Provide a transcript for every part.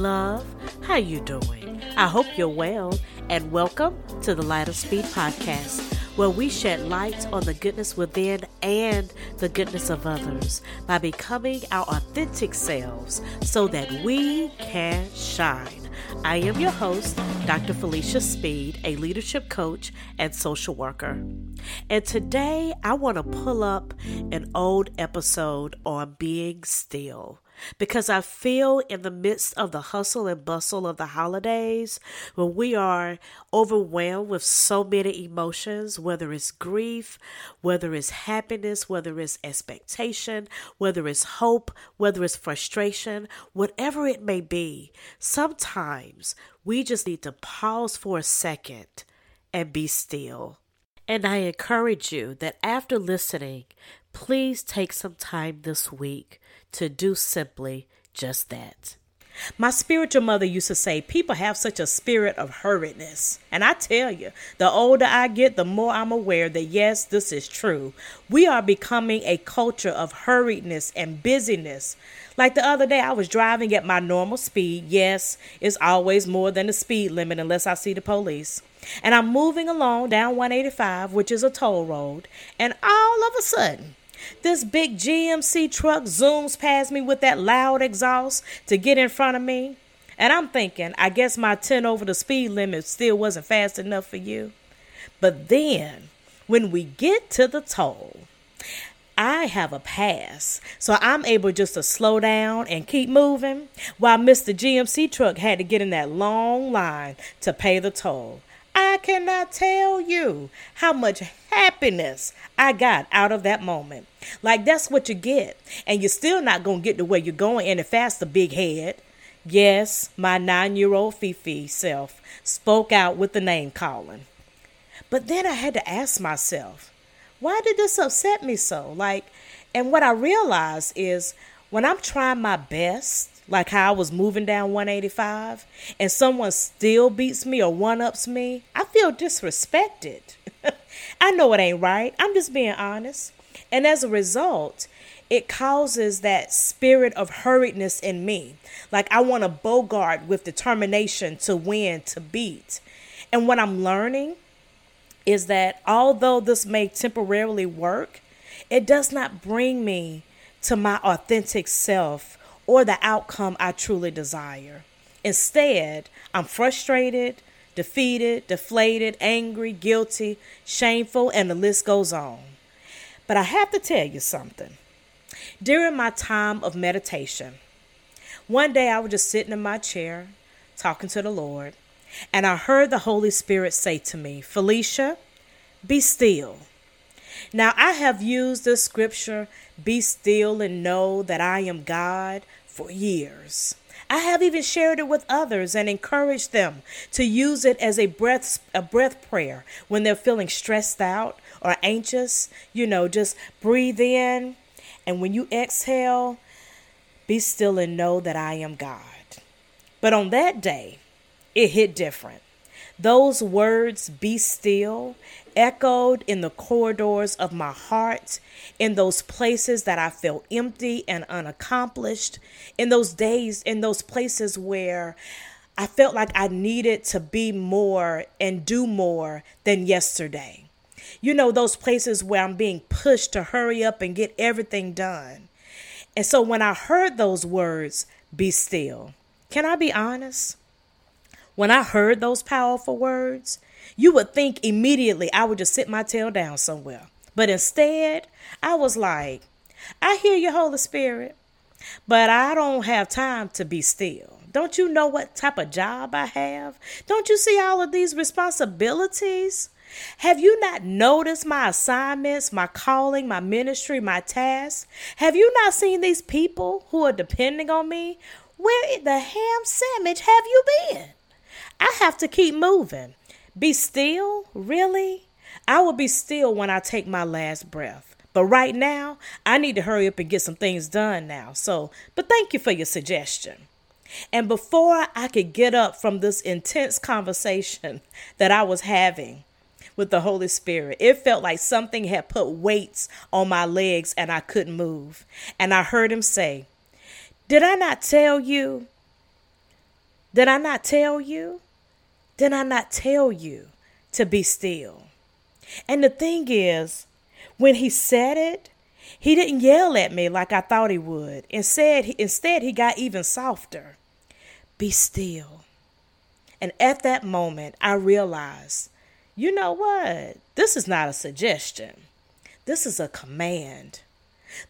love. How you doing? I hope you're well and welcome to the Light of Speed podcast where we shed light on the goodness within and the goodness of others by becoming our authentic selves so that we can shine. I am your host, Dr. Felicia Speed, a leadership coach and social worker. And today I want to pull up an old episode on being still because I feel in the midst of the hustle and bustle of the holidays, when we are overwhelmed with so many emotions, whether it's grief, whether it's happiness, whether it's expectation, whether it's hope, whether it's frustration, whatever it may be, sometimes we just need to pause for a second and be still. And I encourage you that after listening, please take some time this week to do simply just that. My spiritual mother used to say, People have such a spirit of hurriedness. And I tell you, the older I get, the more I'm aware that yes, this is true. We are becoming a culture of hurriedness and busyness. Like the other day, I was driving at my normal speed. Yes, it's always more than the speed limit unless I see the police. And I'm moving along down 185, which is a toll road. And all of a sudden, this big GMC truck zooms past me with that loud exhaust to get in front of me. And I'm thinking, I guess my 10 over the speed limit still wasn't fast enough for you. But then, when we get to the toll, I have a pass, so I'm able just to slow down and keep moving while Mr. GMC truck had to get in that long line to pay the toll. Cannot tell you how much happiness I got out of that moment. Like that's what you get. And you're still not going to get to where you're going any faster, big head. Yes, my nine year old Fifi self spoke out with the name calling. But then I had to ask myself, why did this upset me so? Like, and what I realized is when I'm trying my best like how I was moving down 185 and someone still beats me or one ups me, I feel disrespected. I know it ain't right. I'm just being honest. And as a result, it causes that spirit of hurriedness in me. Like I want to bogart with determination to win, to beat. And what I'm learning is that although this may temporarily work, it does not bring me to my authentic self or the outcome I truly desire. Instead, I'm frustrated, defeated, deflated, angry, guilty, shameful, and the list goes on. But I have to tell you something. During my time of meditation, one day I was just sitting in my chair talking to the Lord, and I heard the Holy Spirit say to me, Felicia, be still. Now, I have used this scripture, be still and know that I am God, for years. I have even shared it with others and encouraged them to use it as a breath a breath prayer when they're feeling stressed out or anxious. You know, just breathe in and when you exhale, be still and know that I am God. But on that day, it hit different. Those words, be still, echoed in the corridors of my heart, in those places that I felt empty and unaccomplished, in those days, in those places where I felt like I needed to be more and do more than yesterday. You know, those places where I'm being pushed to hurry up and get everything done. And so when I heard those words, be still, can I be honest? When I heard those powerful words, you would think immediately I would just sit my tail down somewhere. But instead, I was like, I hear you, Holy Spirit, but I don't have time to be still. Don't you know what type of job I have? Don't you see all of these responsibilities? Have you not noticed my assignments, my calling, my ministry, my tasks? Have you not seen these people who are depending on me? Where in the ham sandwich have you been? I have to keep moving. Be still? Really? I will be still when I take my last breath. But right now, I need to hurry up and get some things done now. So, but thank you for your suggestion. And before I could get up from this intense conversation that I was having with the Holy Spirit, it felt like something had put weights on my legs and I couldn't move. And I heard him say, Did I not tell you Did I not tell you? Did I not tell you to be still? And the thing is, when he said it, he didn't yell at me like I thought he would. Instead, instead he got even softer. Be still. And at that moment, I realized, you know what? This is not a suggestion. This is a command.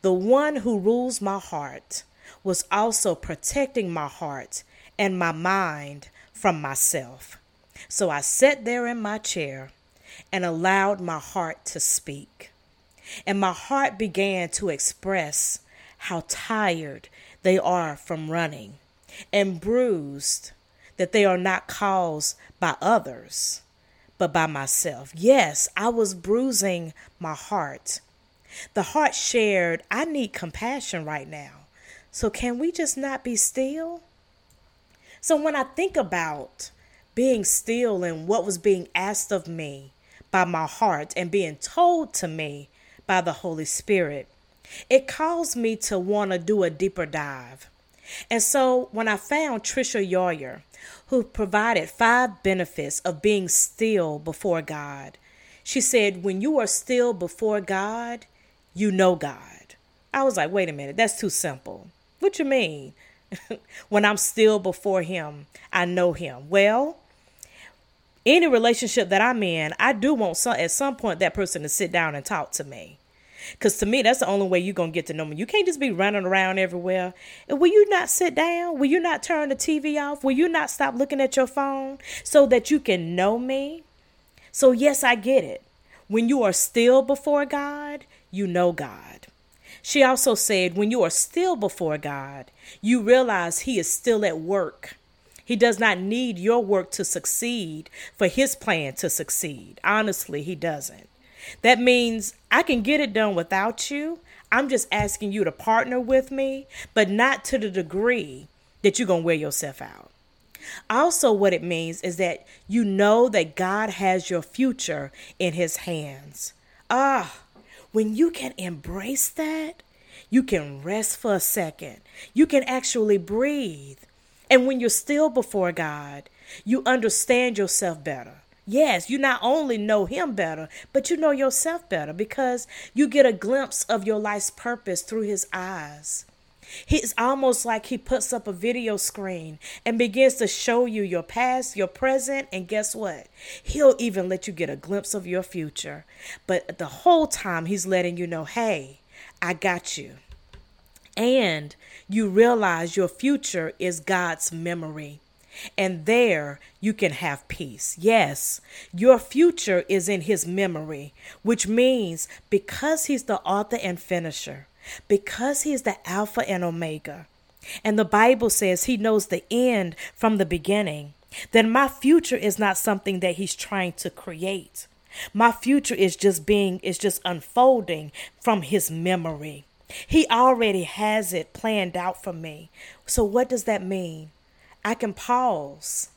The one who rules my heart was also protecting my heart and my mind from myself. So I sat there in my chair and allowed my heart to speak. And my heart began to express how tired they are from running and bruised that they are not caused by others, but by myself. Yes, I was bruising my heart. The heart shared, I need compassion right now. So can we just not be still? So when I think about being still and what was being asked of me by my heart and being told to me by the Holy Spirit, it caused me to want to do a deeper dive. And so when I found Tricia Goyer, who provided five benefits of being still before God, she said, When you are still before God, you know God. I was like, wait a minute, that's too simple. What you mean? when I'm still before Him, I know Him. Well, any relationship that I'm in, I do want some at some point that person to sit down and talk to me. Because to me, that's the only way you're to get to know me. You can't just be running around everywhere. And will you not sit down? Will you not turn the TV off? Will you not stop looking at your phone so that you can know me? So, yes, I get it. When you are still before God, you know God. She also said, when you are still before God, you realize He is still at work. He does not need your work to succeed for His plan to succeed. Honestly, He doesn't. That means I can get it done without you. I'm just asking you to partner with me, but not to the degree that you're going to wear yourself out. Also, what it means is that you know that God has your future in His hands. Ah, when you can embrace that, you can rest for a second. You can actually breathe. And when you're still before God, you understand yourself better. Yes, you not only know Him better, but you know yourself better because you get a glimpse of your life's purpose through His eyes. It's almost like he puts up a video screen and begins to show you your past, your present, and guess what? He'll even let you get a glimpse of your future. But the whole time, he's letting you know, hey, I got you. And you realize your future is God's memory and there you can have peace. Yes, your future is in His memory, which means because He's the author and finisher, because He's the Alpha and Omega, and the Bible says He knows the end from the beginning, then my future is not something that He's trying to create. My future is just being, is just unfolding from His memory. He already has it planned out for me. So, what does that mean? I can pause.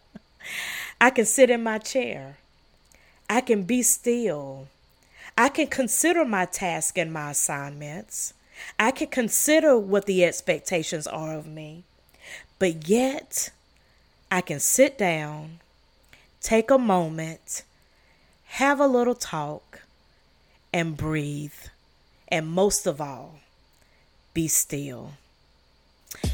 I can sit in my chair. I can be still. I can consider my task and my assignments. I can consider what the expectations are of me. But yet, I can sit down, take a moment, have a little talk, and breathe. And most of all, be still.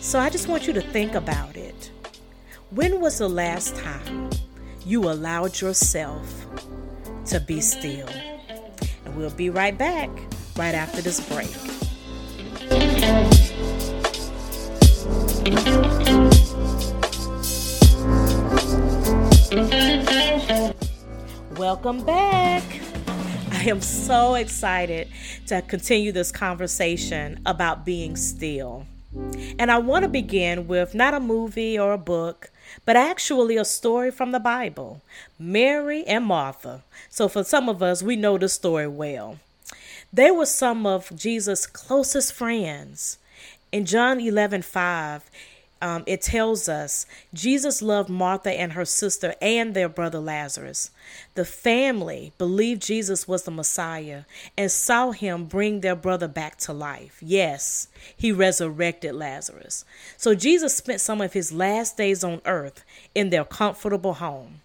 So I just want you to think about it. When was the last time you allowed yourself to be still? And we'll be right back right after this break. Welcome back. I am so excited to continue this conversation about being still. And I want to begin with not a movie or a book, but actually a story from the Bible Mary and Martha. So, for some of us, we know the story well. They were some of Jesus' closest friends. In John 11 5, um, it tells us Jesus loved Martha and her sister and their brother Lazarus. The family believed Jesus was the Messiah and saw him bring their brother back to life. Yes, he resurrected Lazarus. So Jesus spent some of his last days on earth in their comfortable home.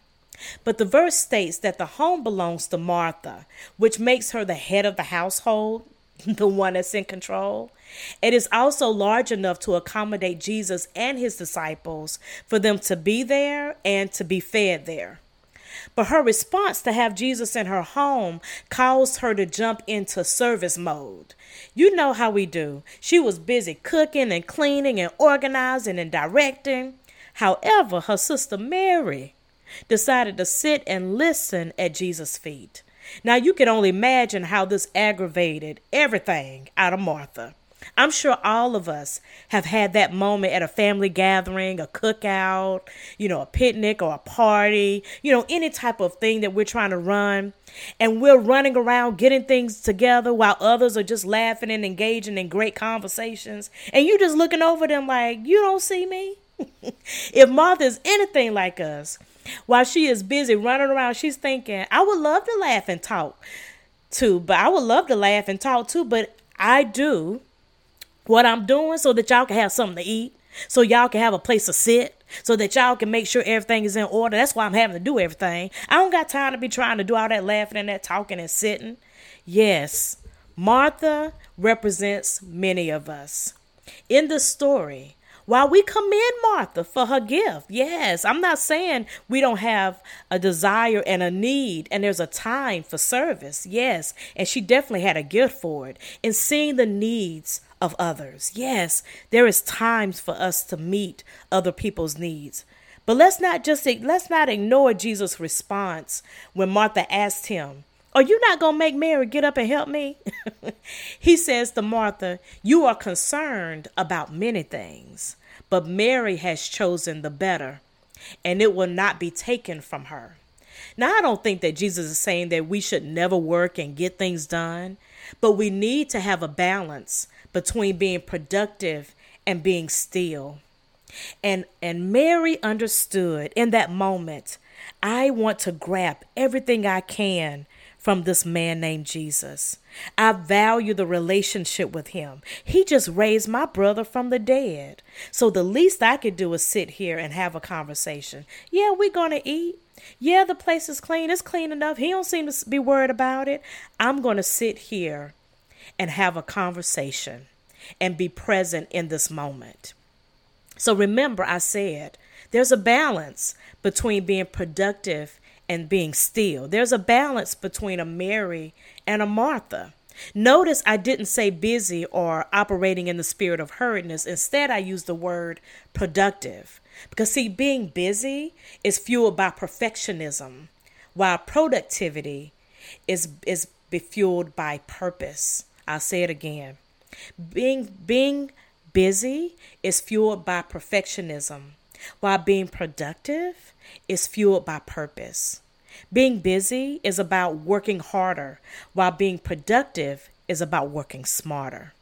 But the verse states that the home belongs to Martha, which makes her the head of the household, the one that's in control. It is also large enough to accommodate Jesus and his disciples for them to be there and to be fed there. But her response to have Jesus in her home caused her to jump into service mode. You know how we do. She was busy cooking and cleaning and organizing and directing. However, her sister Mary decided to sit and listen at Jesus' feet. Now you can only imagine how this aggravated everything out of Martha. I'm sure all of us have had that moment at a family gathering, a cookout, you know, a picnic or a party, you know, any type of thing that we're trying to run. And we're running around getting things together while others are just laughing and engaging in great conversations. And you're just looking over them like, you don't see me? if Martha is anything like us, while she is busy running around, she's thinking, I would love to laugh and talk too, but I would love to laugh and talk too, but I do what I'm doing so that y'all can have something to eat, so y'all can have a place to sit, so that y'all can make sure everything is in order. That's why I'm having to do everything. I don't got time to be trying to do all that laughing and that talking and sitting. Yes, Martha represents many of us. In the story, while we commend Martha for her gift, yes, I'm not saying we don't have a desire and a need, and there's a time for service, yes, and she definitely had a gift for it. In seeing the needs of others. Yes, there is times for us to meet other people's needs. But let's not just let's not ignore Jesus' response when Martha asked him, "Are you not going to make Mary get up and help me?" he says to Martha, "You are concerned about many things, but Mary has chosen the better, and it will not be taken from her." Now, I don't think that Jesus is saying that we should never work and get things done, but we need to have a balance between being productive and being still. And and Mary understood in that moment, I want to grab everything I can from this man named Jesus. I value the relationship with him. He just raised my brother from the dead. So the least I could do is sit here and have a conversation. Yeah, we're going to eat. Yeah, the place is clean. It's clean enough. He don't seem to be worried about it. I'm going to sit here and have a conversation and be present in this moment. So remember, I said there's a balance between being productive and being still. There's a balance between a Mary and a Martha. Notice I didn't say busy or operating in the spirit of hurriedness. Instead, I used the word productive. Because, see, being busy is fueled by perfectionism, while productivity is, is fueled by purpose. I'll say it again. Being being busy is fueled by perfectionism, while being productive is fueled by purpose. Being busy is about working harder, while being productive is about working smarter.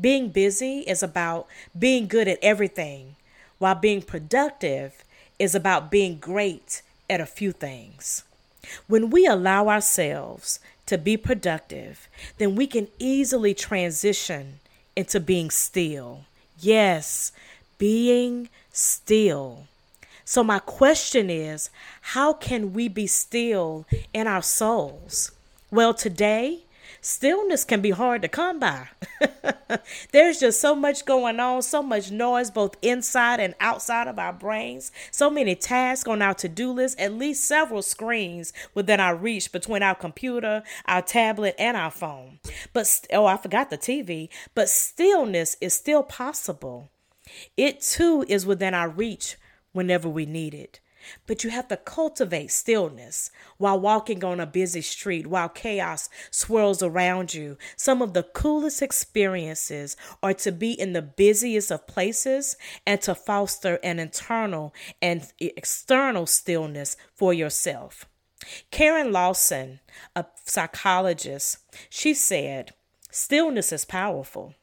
Being busy is about being good at everything, while being productive is about being great at a few things. When we allow ourselves to be productive, then we can easily transition into being still. Yes, being still. So, my question is how can we be still in our souls? Well, today, stillness can be hard to come by. There's just so much going on, so much noise both inside and outside of our brains, so many tasks on our to do list, at least several screens within our reach between our computer, our tablet, and our phone. But, oh, I forgot the TV, but stillness is still possible. It too is within our reach whenever we need it. But you have to cultivate stillness while walking on a busy street, while chaos swirls around you. Some of the coolest experiences are to be in the busiest of places and to foster an internal and external stillness for yourself. Karen Lawson, a psychologist, she said, Stillness is powerful.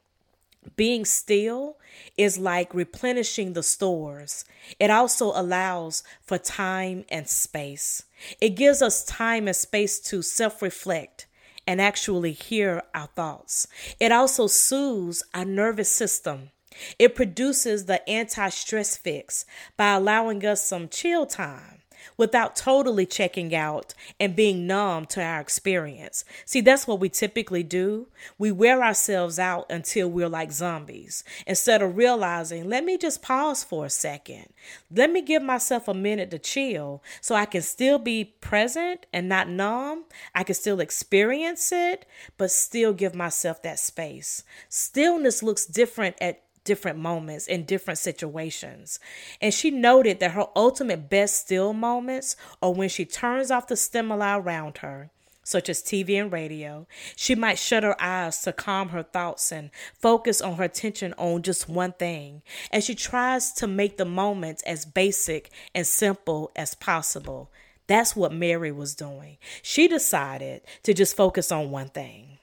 Being still is like replenishing the stores. It also allows for time and space. It gives us time and space to self reflect and actually hear our thoughts. It also soothes our nervous system. It produces the anti stress fix by allowing us some chill time without totally checking out and being numb to our experience. See, that's what we typically do. We wear ourselves out until we're like zombies instead of realizing, let me just pause for a second. Let me give myself a minute to chill so I can still be present and not numb. I can still experience it, but still give myself that space. Stillness looks different at different moments in different situations. And she noted that her ultimate best still moments are when she turns off the stimuli around her, such as TV and radio. She might shut her eyes to calm her thoughts and focus on her attention on just one thing. And she tries to make the moments as basic and simple as possible. That's what Mary was doing. She decided to just focus on one thing.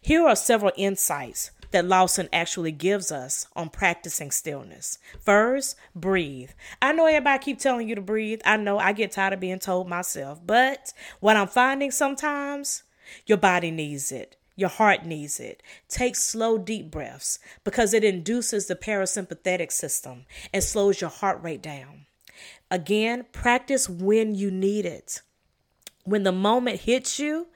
Here are several insights that Lawson actually gives us on practicing stillness. First, breathe. I know everybody keep telling you to breathe. I know I get tired of being told myself, but what I'm finding sometimes, your body needs it. Your heart needs it. Take slow, deep breaths because it induces the parasympathetic system and slows your heart rate down. Again, practice when you need it. When the moment hits you,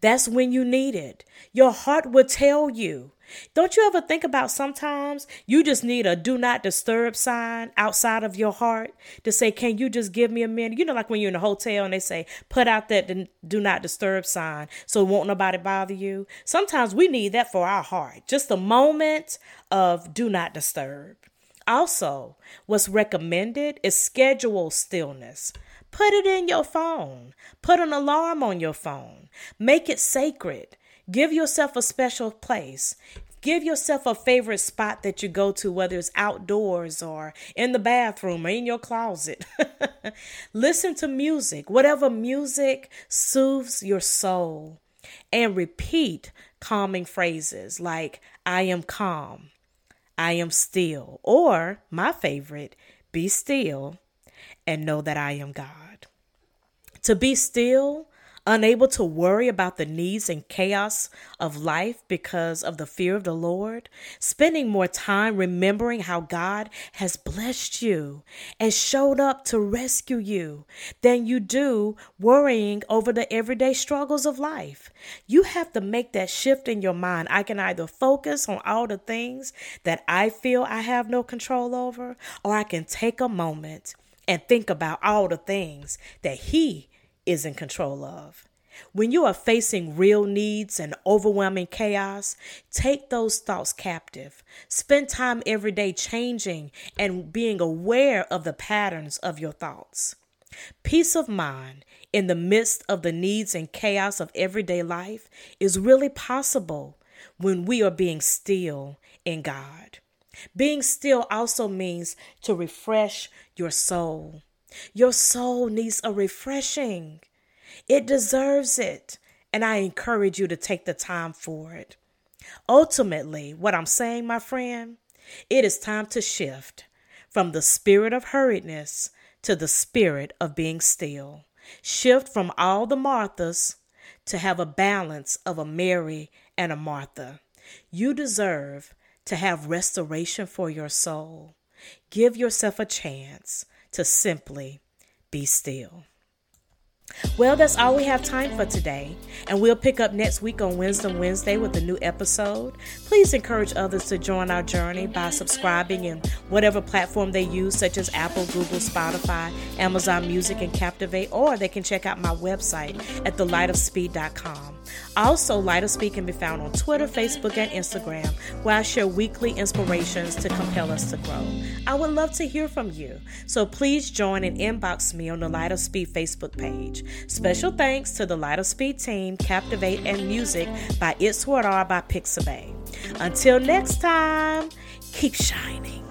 that's when you need it. Your heart will tell you don't you ever think about sometimes you just need a do not disturb sign outside of your heart to say, Can you just give me a minute? You know, like when you're in a hotel and they say, Put out that do not disturb sign so won't nobody bother you. Sometimes we need that for our heart, just a moment of do not disturb. Also, what's recommended is schedule stillness. Put it in your phone. Put an alarm on your phone. Make it sacred. Give yourself a special place. Give yourself a favorite spot that you go to, whether it's outdoors or in the bathroom or in your closet. Listen to music, whatever music soothes your soul, and repeat calming phrases like, I am calm, I am still, or my favorite, be still and know that I am God. To be still unable to worry about the needs and chaos of life because of the fear of the Lord, spending more time remembering how God has blessed you and showed up to rescue you than you do worrying over the everyday struggles of life. You have to make that shift in your mind. I can either focus on all the things that I feel I have no control over, or I can take a moment and think about all the things that He is in control of. When you are facing real needs and overwhelming chaos, take those thoughts captive. Spend time every day changing and being aware of the patterns of your thoughts. Peace of mind in the midst of the needs and chaos of everyday life is really possible when we are being still in God. Being still also means to refresh your soul. Your soul needs a refreshing. It deserves it. And I encourage you to take the time for it. Ultimately, what I'm saying, my friend, it is time to shift from the spirit of hurriedness to the spirit of being still. Shift from all the Marthas to have a balance of a Mary and a Martha. You deserve to have restoration for your soul. Give yourself a chance to simply be still. Well, that's all we have time for today, and we'll pick up next week on Wisdom Wednesday with a new episode. Please encourage others to join our journey by subscribing in whatever platform they use, such as Apple, Google, Spotify, Amazon Music, and Captivate, or they can check out my website at thelightofspeed.com. Also, Light of Speed can be found on Twitter, Facebook, and Instagram, where I share weekly inspirations to compel us to grow. I would love to hear from you, so please join and inbox me on the Light of Speed Facebook page. Special thanks to the Light of Speed team, Captivate, and music by It's What Are by Pixabay. Until next time, keep shining.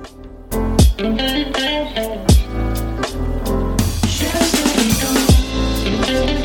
Just